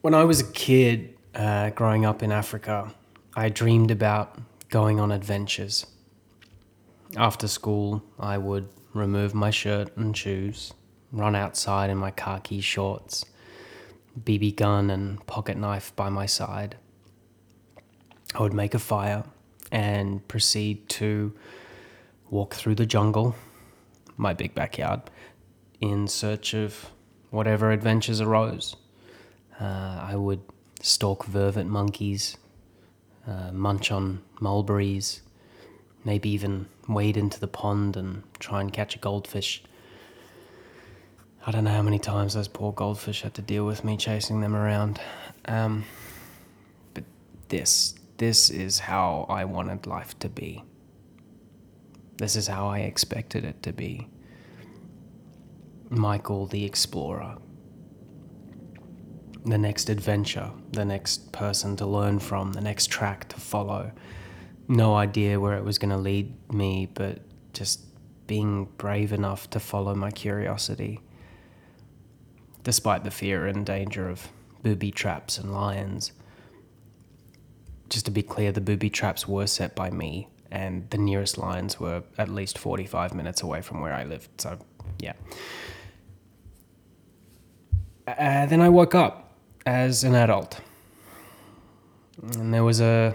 When I was a kid, uh, growing up in Africa, I dreamed about going on adventures. After school, I would remove my shirt and shoes, run outside in my khaki shorts, BB gun and pocket knife by my side. I would make a fire and proceed to walk through the jungle, my big backyard, in search of whatever adventures arose. Uh, I would stalk vervet monkeys, uh, munch on mulberries, maybe even wade into the pond and try and catch a goldfish. I don't know how many times those poor goldfish had to deal with me chasing them around. Um, but this, this is how I wanted life to be. This is how I expected it to be. Michael the Explorer. The next adventure, the next person to learn from, the next track to follow. No idea where it was going to lead me, but just being brave enough to follow my curiosity. Despite the fear and danger of booby traps and lions. Just to be clear, the booby traps were set by me, and the nearest lions were at least 45 minutes away from where I lived. So, yeah. Uh, then I woke up as an adult. And there was a,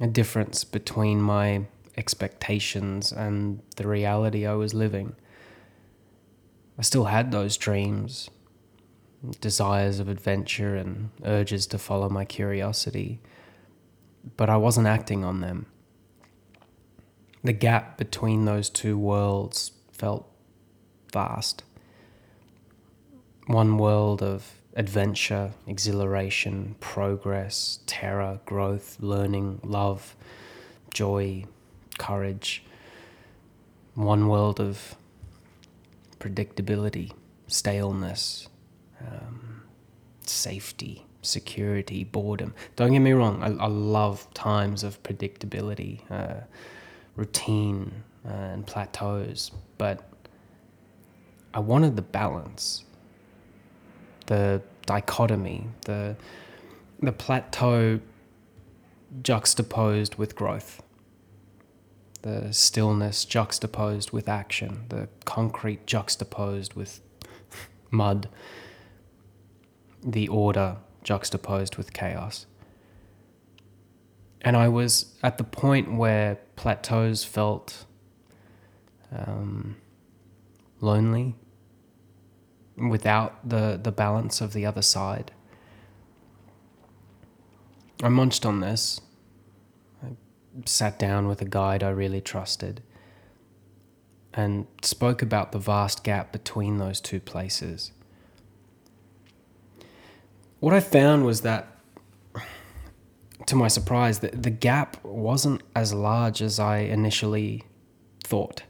a difference between my expectations and the reality I was living. I still had those dreams, desires of adventure, and urges to follow my curiosity, but I wasn't acting on them. The gap between those two worlds felt vast one world of adventure, exhilaration, progress, terror, growth, learning, love, joy, courage. One world of predictability, staleness, um, safety, security, boredom. Don't get me wrong, I, I love times of predictability, uh, routine, uh, and plateaus, but I wanted the balance the dichotomy, the the plateau juxtaposed with growth, the stillness juxtaposed with action, the concrete juxtaposed with mud, the order juxtaposed with chaos. And I was at the point where plateaus felt um, lonely, without the, the balance of the other side. I munched on this. I sat down with a guide I really trusted and spoke about the vast gap between those two places. What I found was that, to my surprise, that the gap wasn't as large as I initially thought.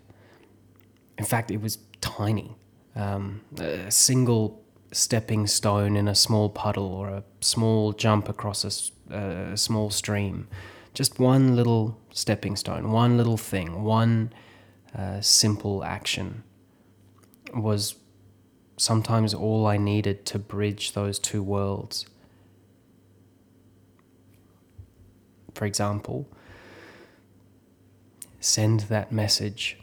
In fact, it was tiny um, a single stepping stone in a small puddle or a small jump across a, a small stream. Just one little stepping stone, one little thing, one uh, simple action was sometimes all I needed to bridge those two worlds. For example, send that message,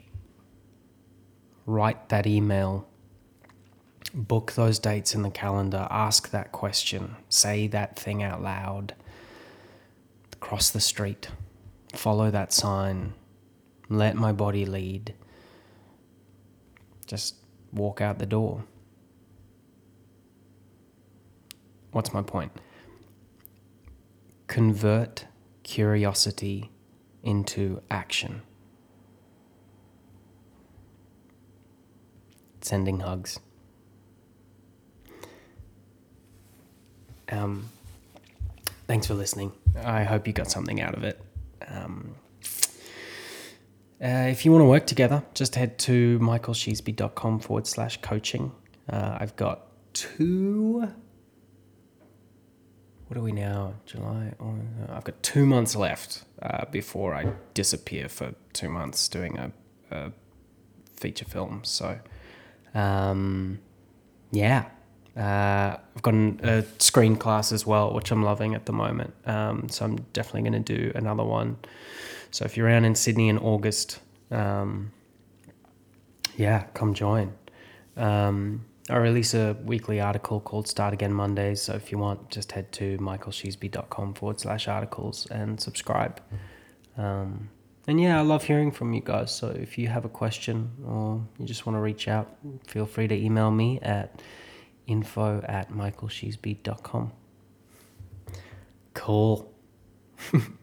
write that email book those dates in the calendar, ask that question, say that thing out loud, cross the street, follow that sign, let my body lead, just walk out the door. What's my point? Convert curiosity into action. Sending hugs. Um, thanks for listening. I hope you got something out of it. Um, uh, if you want to work together, just head to michaelsheasby.com forward slash coaching. Uh, I've got two. What are we now? July? Oh, I've got two months left uh, before I disappear for two months doing a, a feature film. So, um, yeah, Uh, I've got an, a screen class as well, which I'm loving at the moment. Um, so I'm definitely going to do another one. So if you're around in Sydney in August, um, yeah, come join. Um, I release a weekly article called Start Again Mondays. So if you want, just head to michaelsheasby.com forward slash articles and subscribe. Um, and yeah, I love hearing from you guys. So if you have a question or you just want to reach out, feel free to email me at info at michaelsheasby.com. Cool.